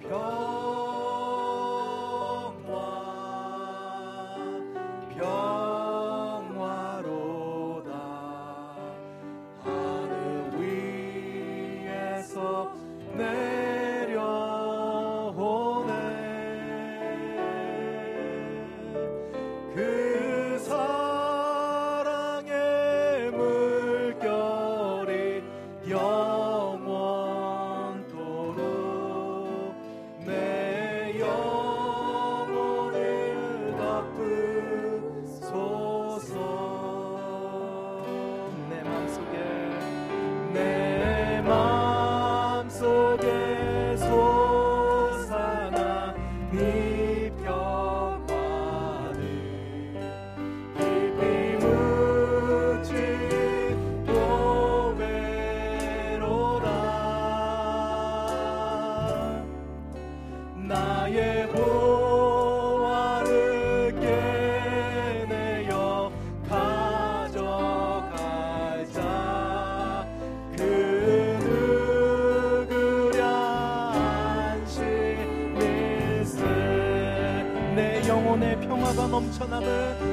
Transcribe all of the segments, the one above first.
넘쳐 내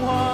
我。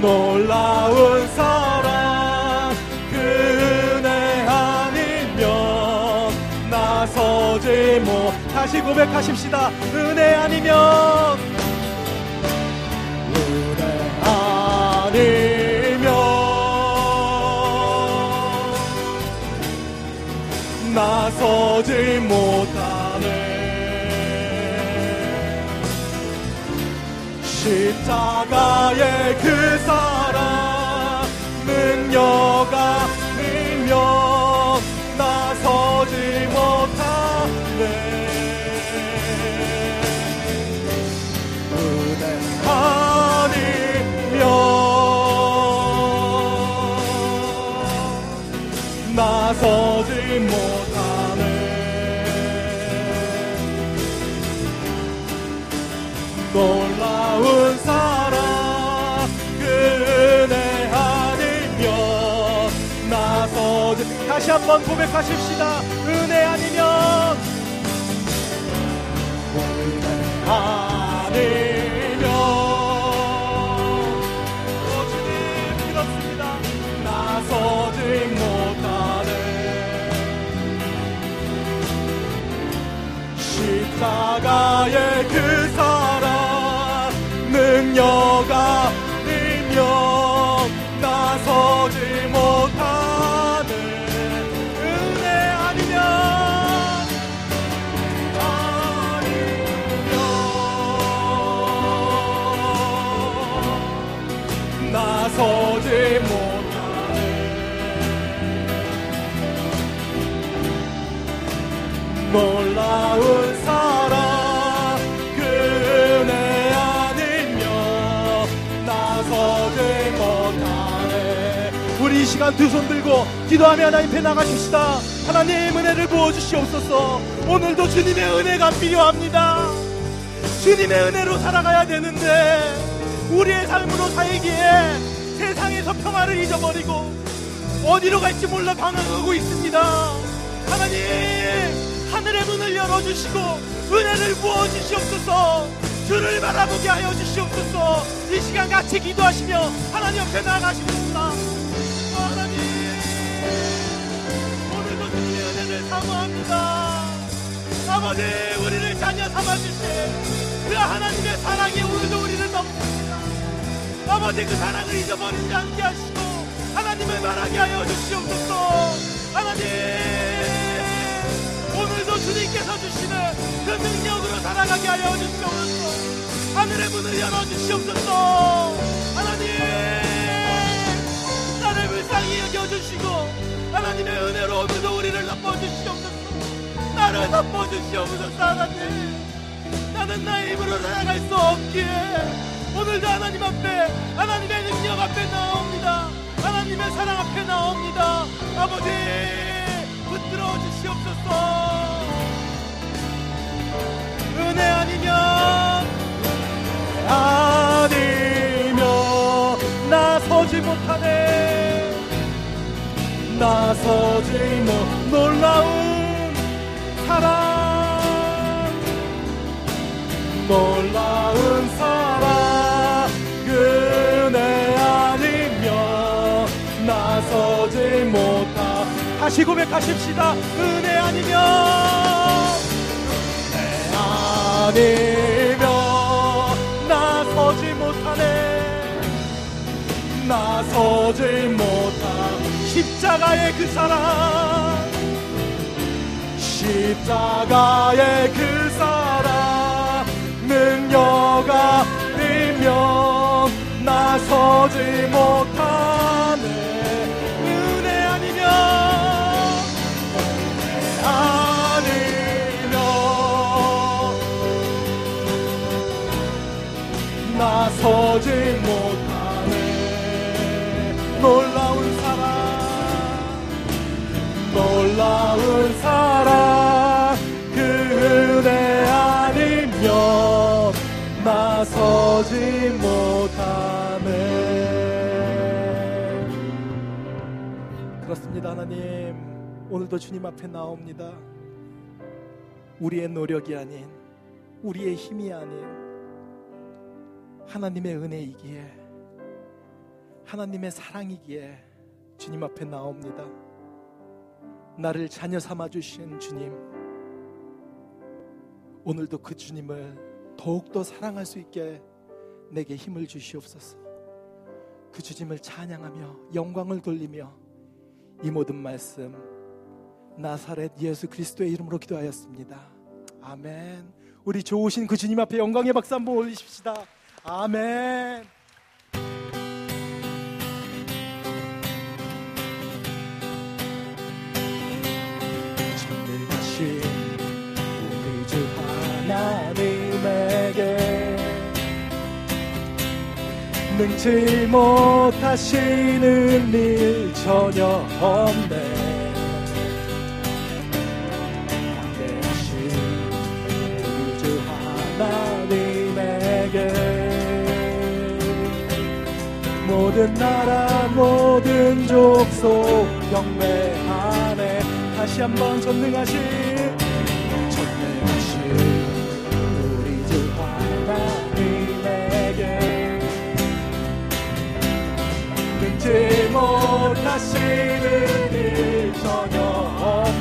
놀라운 사랑 그 은혜 아니면 나서지 못 다시 고백하십시다. 은혜 아니면. 은혜 아니면 나서지 못하네. 십자가의 나서지 못하네. 놀라운 사랑 그 은혜 아니면 나서지. 다시 한번 고백하십시다. 은혜 아니면 아 십자가의 그 사랑 능력 시간 두손 들고 기도하며 하나님 께 나가십시다. 하나님 은혜를 부어주시옵소서. 오늘도 주님의 은혜가 필요합니다. 주님의 은혜로 살아가야 되는데 우리의 삶으로 살기에 세상에서 평화를 잊어버리고 어디로 갈지 몰라 방황하고 있습니다. 하나님 하늘의 문을 열어주시고 은혜를 부어주시옵소서. 주를 바라보게 하여 주시옵소서. 이 시간 같이 기도하시며 하나님 옆에 나아가시겠 사모합니다. 아버지 우리를 자녀 삼아주신 그 하나님의 사랑이 오늘도 우리를 넘칩니다. 아버지 그 사랑을 잊어버리지 않게 하시고 하나님을 말하게 하여 주시옵소서. 하나님 오늘도 주님께서 주시는 그 능력으로 살아가게 하여 주시옵소서. 하늘의 문을 열어 주시옵소서. 하나님 나를 불쌍히 여겨주시고 하나님의 은혜로 오늘도 우리를 덮어주시옵소서. 나를 덮어주시옵소서 하나님. 나는 나의 힘으로 살아갈 수 없기에 오늘도 하나님 앞에 하나님의 능력 앞에 나옵니다. 하나님의 사랑 앞에 나옵니다. 아버지 붙들어 주시옵소서 나서지 못 놀라운 사랑. 놀라운 사랑. 그네 아니면 나서지 못하. 다시 고백하십시다. 은혜 아니면 은혜 아니면 나서지 못하네. 나서지 못한 십자가의 그 사랑. 십자가의 그 사랑. 능력 아니면 나서지 못 오늘도 주님 앞에 나옵니다. 우리의 노력이 아닌, 우리의 힘이 아닌, 하나님의 은혜이기에, 하나님의 사랑이기에 주님 앞에 나옵니다. 나를 자녀 삼아 주신 주님, 오늘도 그 주님을 더욱더 사랑할 수 있게 내게 힘을 주시옵소서. 그 주님을 찬양하며 영광을 돌리며 이 모든 말씀 나사렛 예수 그리스도의 이름으로 기도하였습니다. 아멘. 우리 좋으신 그 주님 앞에 영광의 박수 한번 올리십시다. 아멘. 능치 못하시는 일 전혀 없네 모든 나라 모든 족속 경배하네. 다시 한번 전능하신 전능하신 우리 주 하나님에게. 능치 못하시는 일 전혀 없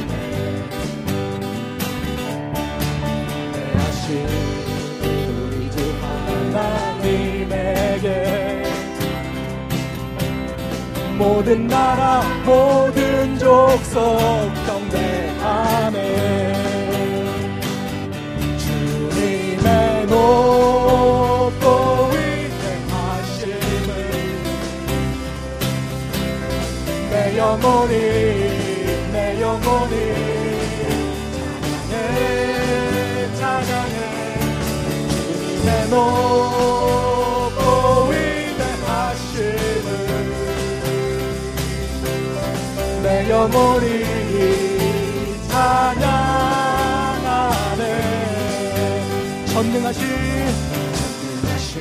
모든 나라 모든 족속 경배하네. 주님의 높고 위대하심을 내 영혼이 내 영혼이 찬양해 찬양해. 주님의 높 영혼이 찬양하네 전능하신 전능하신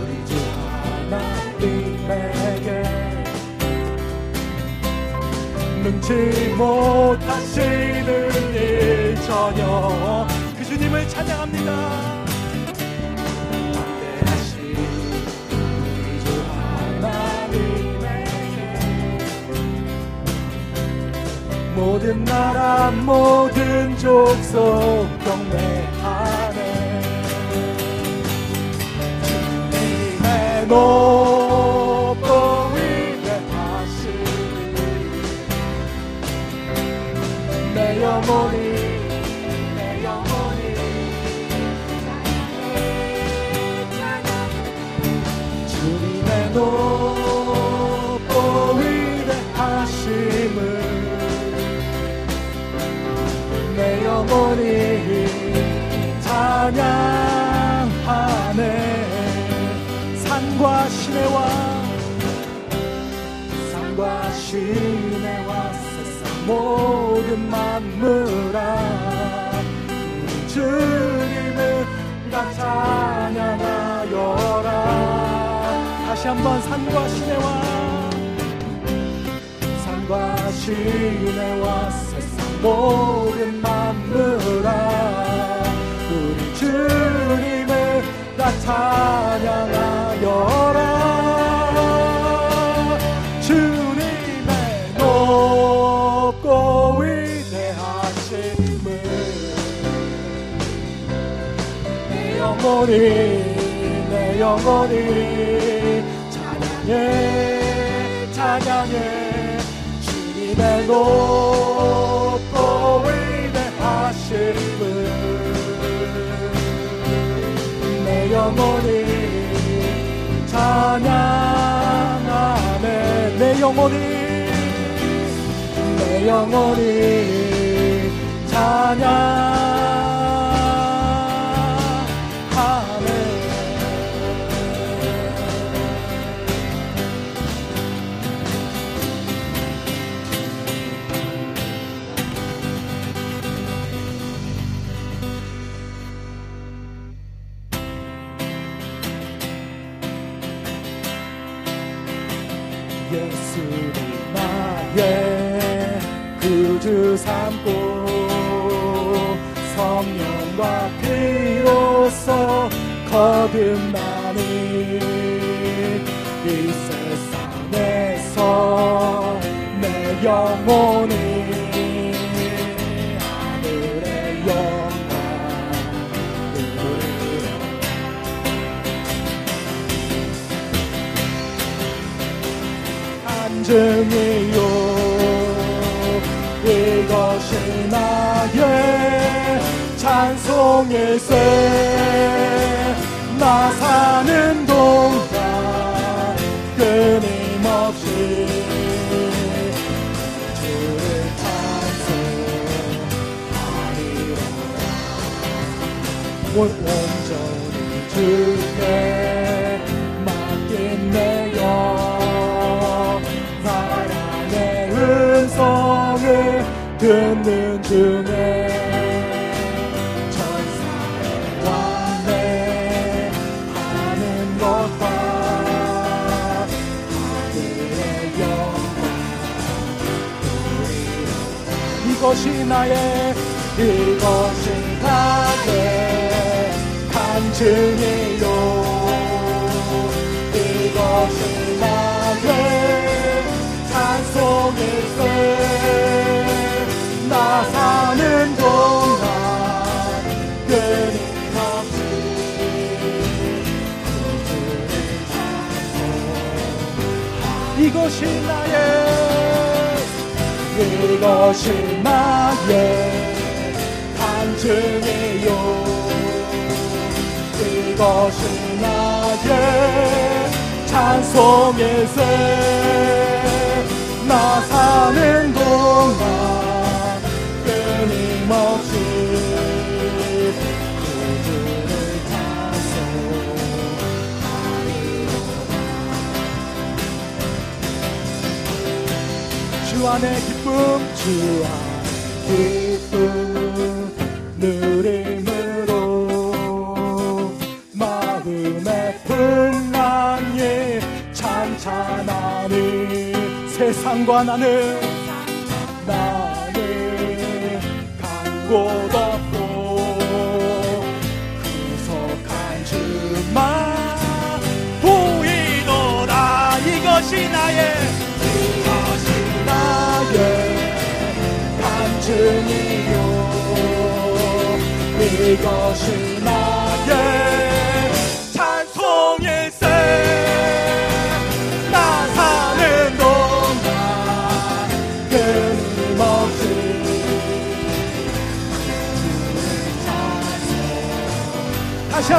우리 주 하나님에게 능치 못하시는 일 전혀 그 주님을 찬양합니다 모든 나라 모든 족속 경배하네. 주님의 높 산과 시내와 산과 시내와 세상 모든 만물아 우리 주님을 다 찬양하여라. 주님의 높고 위대하심을 내 영혼이 내 영혼이 찬양해 찬양해. 주님의 높고 위대하심을 내 영혼이 찬양하네 내 영혼이 내 영혼이 찬양 이것이 나의 찬송일세 나 사는 중에 천사의 왕래 하는 것과 하늘의 영광. 이것이 나의 이것이 나의 간증이요 이것이 나의 이것이 나의 간증이요. 이것이 나의 찬송일세 나 사는 동안 주 안의 기쁨 주 안의 기쁨 누림으로 마음의 풍랑이 찬찬하니 세상과 나는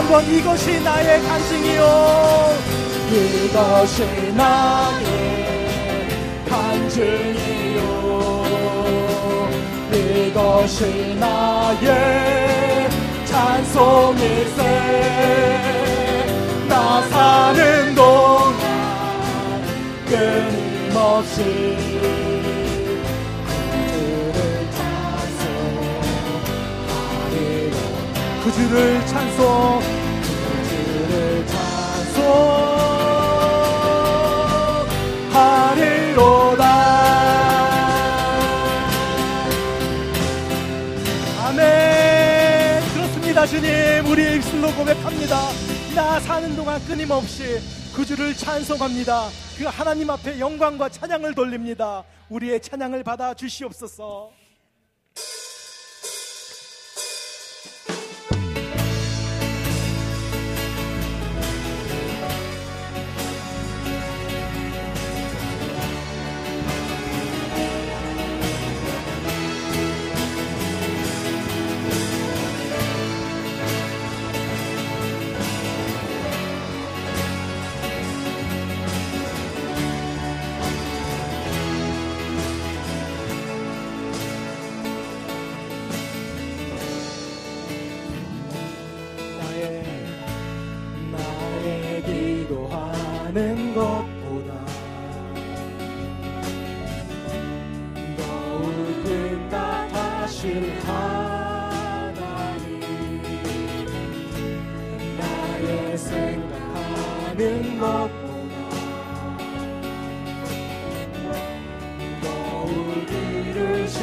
한번 이것이 나의 간증이요. 이것이 나의 간증이요. 이것이 나의 찬송일세. 나 사는 동안 끊임없이 그 주를 찬송 주님. 우리의 입술로 고백합니다. 나 사는 동안 끊임없이 그 주를 찬송합니다. 그 하나님 앞에 영광과 찬양을 돌립니다. 우리의 찬양을 받아 주시옵소서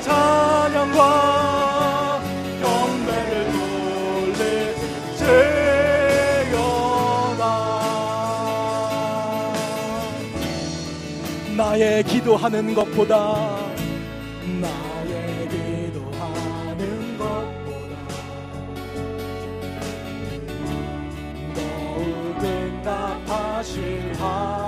찬양과 경배를 돌리지어다. 나의 기도하는 것보다 나의 기도하는 것보다 더욱 응답하실 하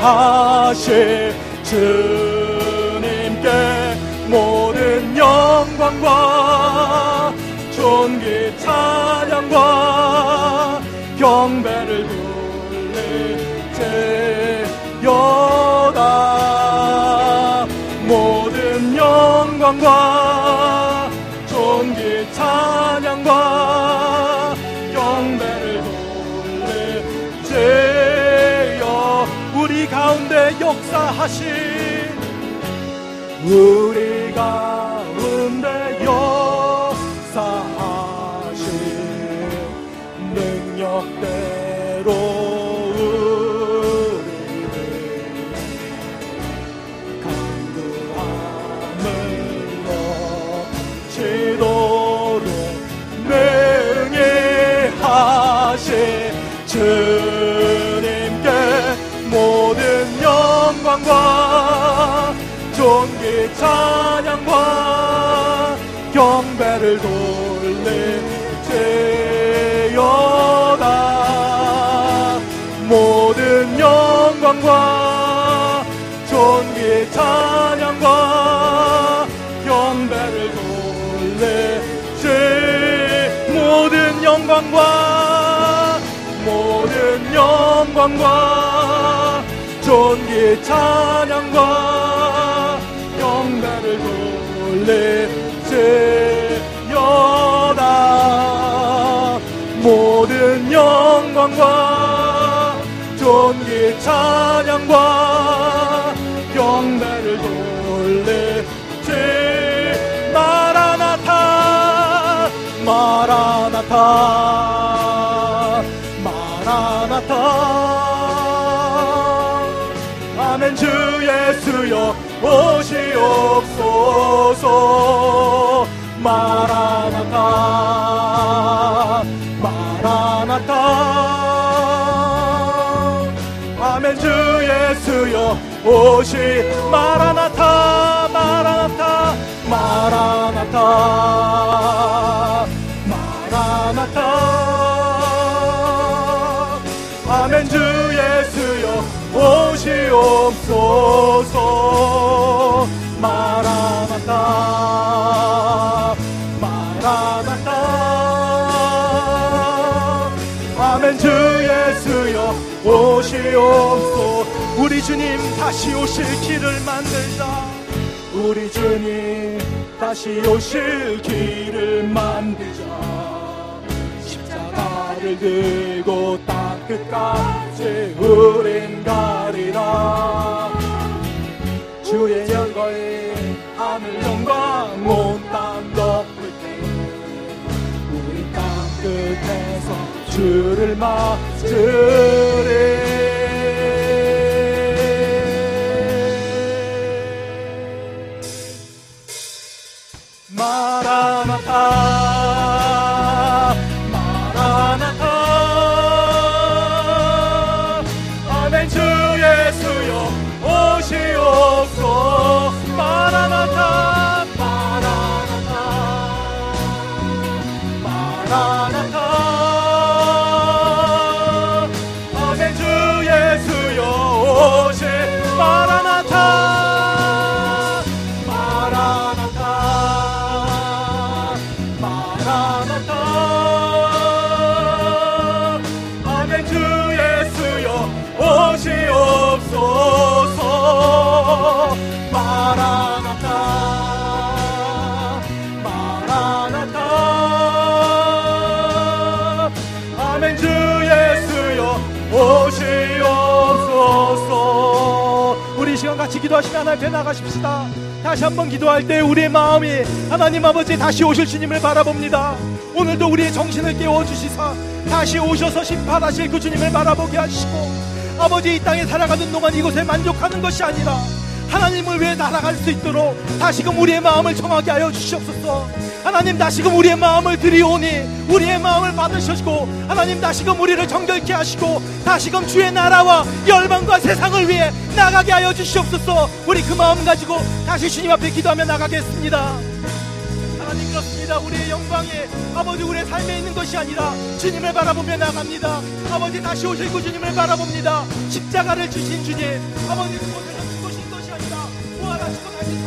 하실 주님께 모든 영광과 존귀 찬양과 경배를 돌리지어다. 모든 영광과 가운데 역사하신 우리 가운데 역사하신 능력대로 영광과 존귀 찬양과 경배를 돌리지어다. 모든 영광과 존귀 찬양과 경배를 돌리지 마라나타 마라나타 예수여 오시 마라나타 마라나타 마라나타 마라나타. 아멘 주 예수여 오시옵소서 주님 다시 오실 길을 만들자. 우리 주님 다시 오실 길을 만들자. 십자가를 들고 땅 끝까지 우린 가리라. 주의 영광이 하늘 영광 온땅 덮을 때 우리 땅 끝에서 주를 맞으리. 마 같이 기도하시며 하나님 앞에 나가십시다. 다시 한번 기도할 때 우리의 마음이 하나님 아버지 다시 오실 주님을 바라봅니다. 오늘도 우리의 정신을 깨워주시사 다시 오셔서 심판하실 그 주님을 바라보게 하시고 아버지 이 땅에 살아가는 동안 이곳에 만족하는 것이 아니라 하나님을 위해 날아갈 수 있도록 다시금 우리의 마음을 정하게 하여 주시옵소서 하나님 다시금 우리의 마음을 드리오니 우리의 마음을 받으시고 하나님 다시금 우리를 정결케 하시고 다시금 주의 나라와 열방과 세상을 위해 나가게 하여 주시옵소서 우리 그 마음 가지고 다시 주님 앞에 기도하며 나가겠습니다 하나님 그렇습니다. 우리의 영광이 아버지 우리의 삶에 있는 것이 아니라 주님을 바라보며 나갑니다. 아버지 다시 오실 그 주님을 바라봅니다. 십자가를 주신 주님 아버지 그곳에서 죽으신 것이 아니라 부활하시고 다시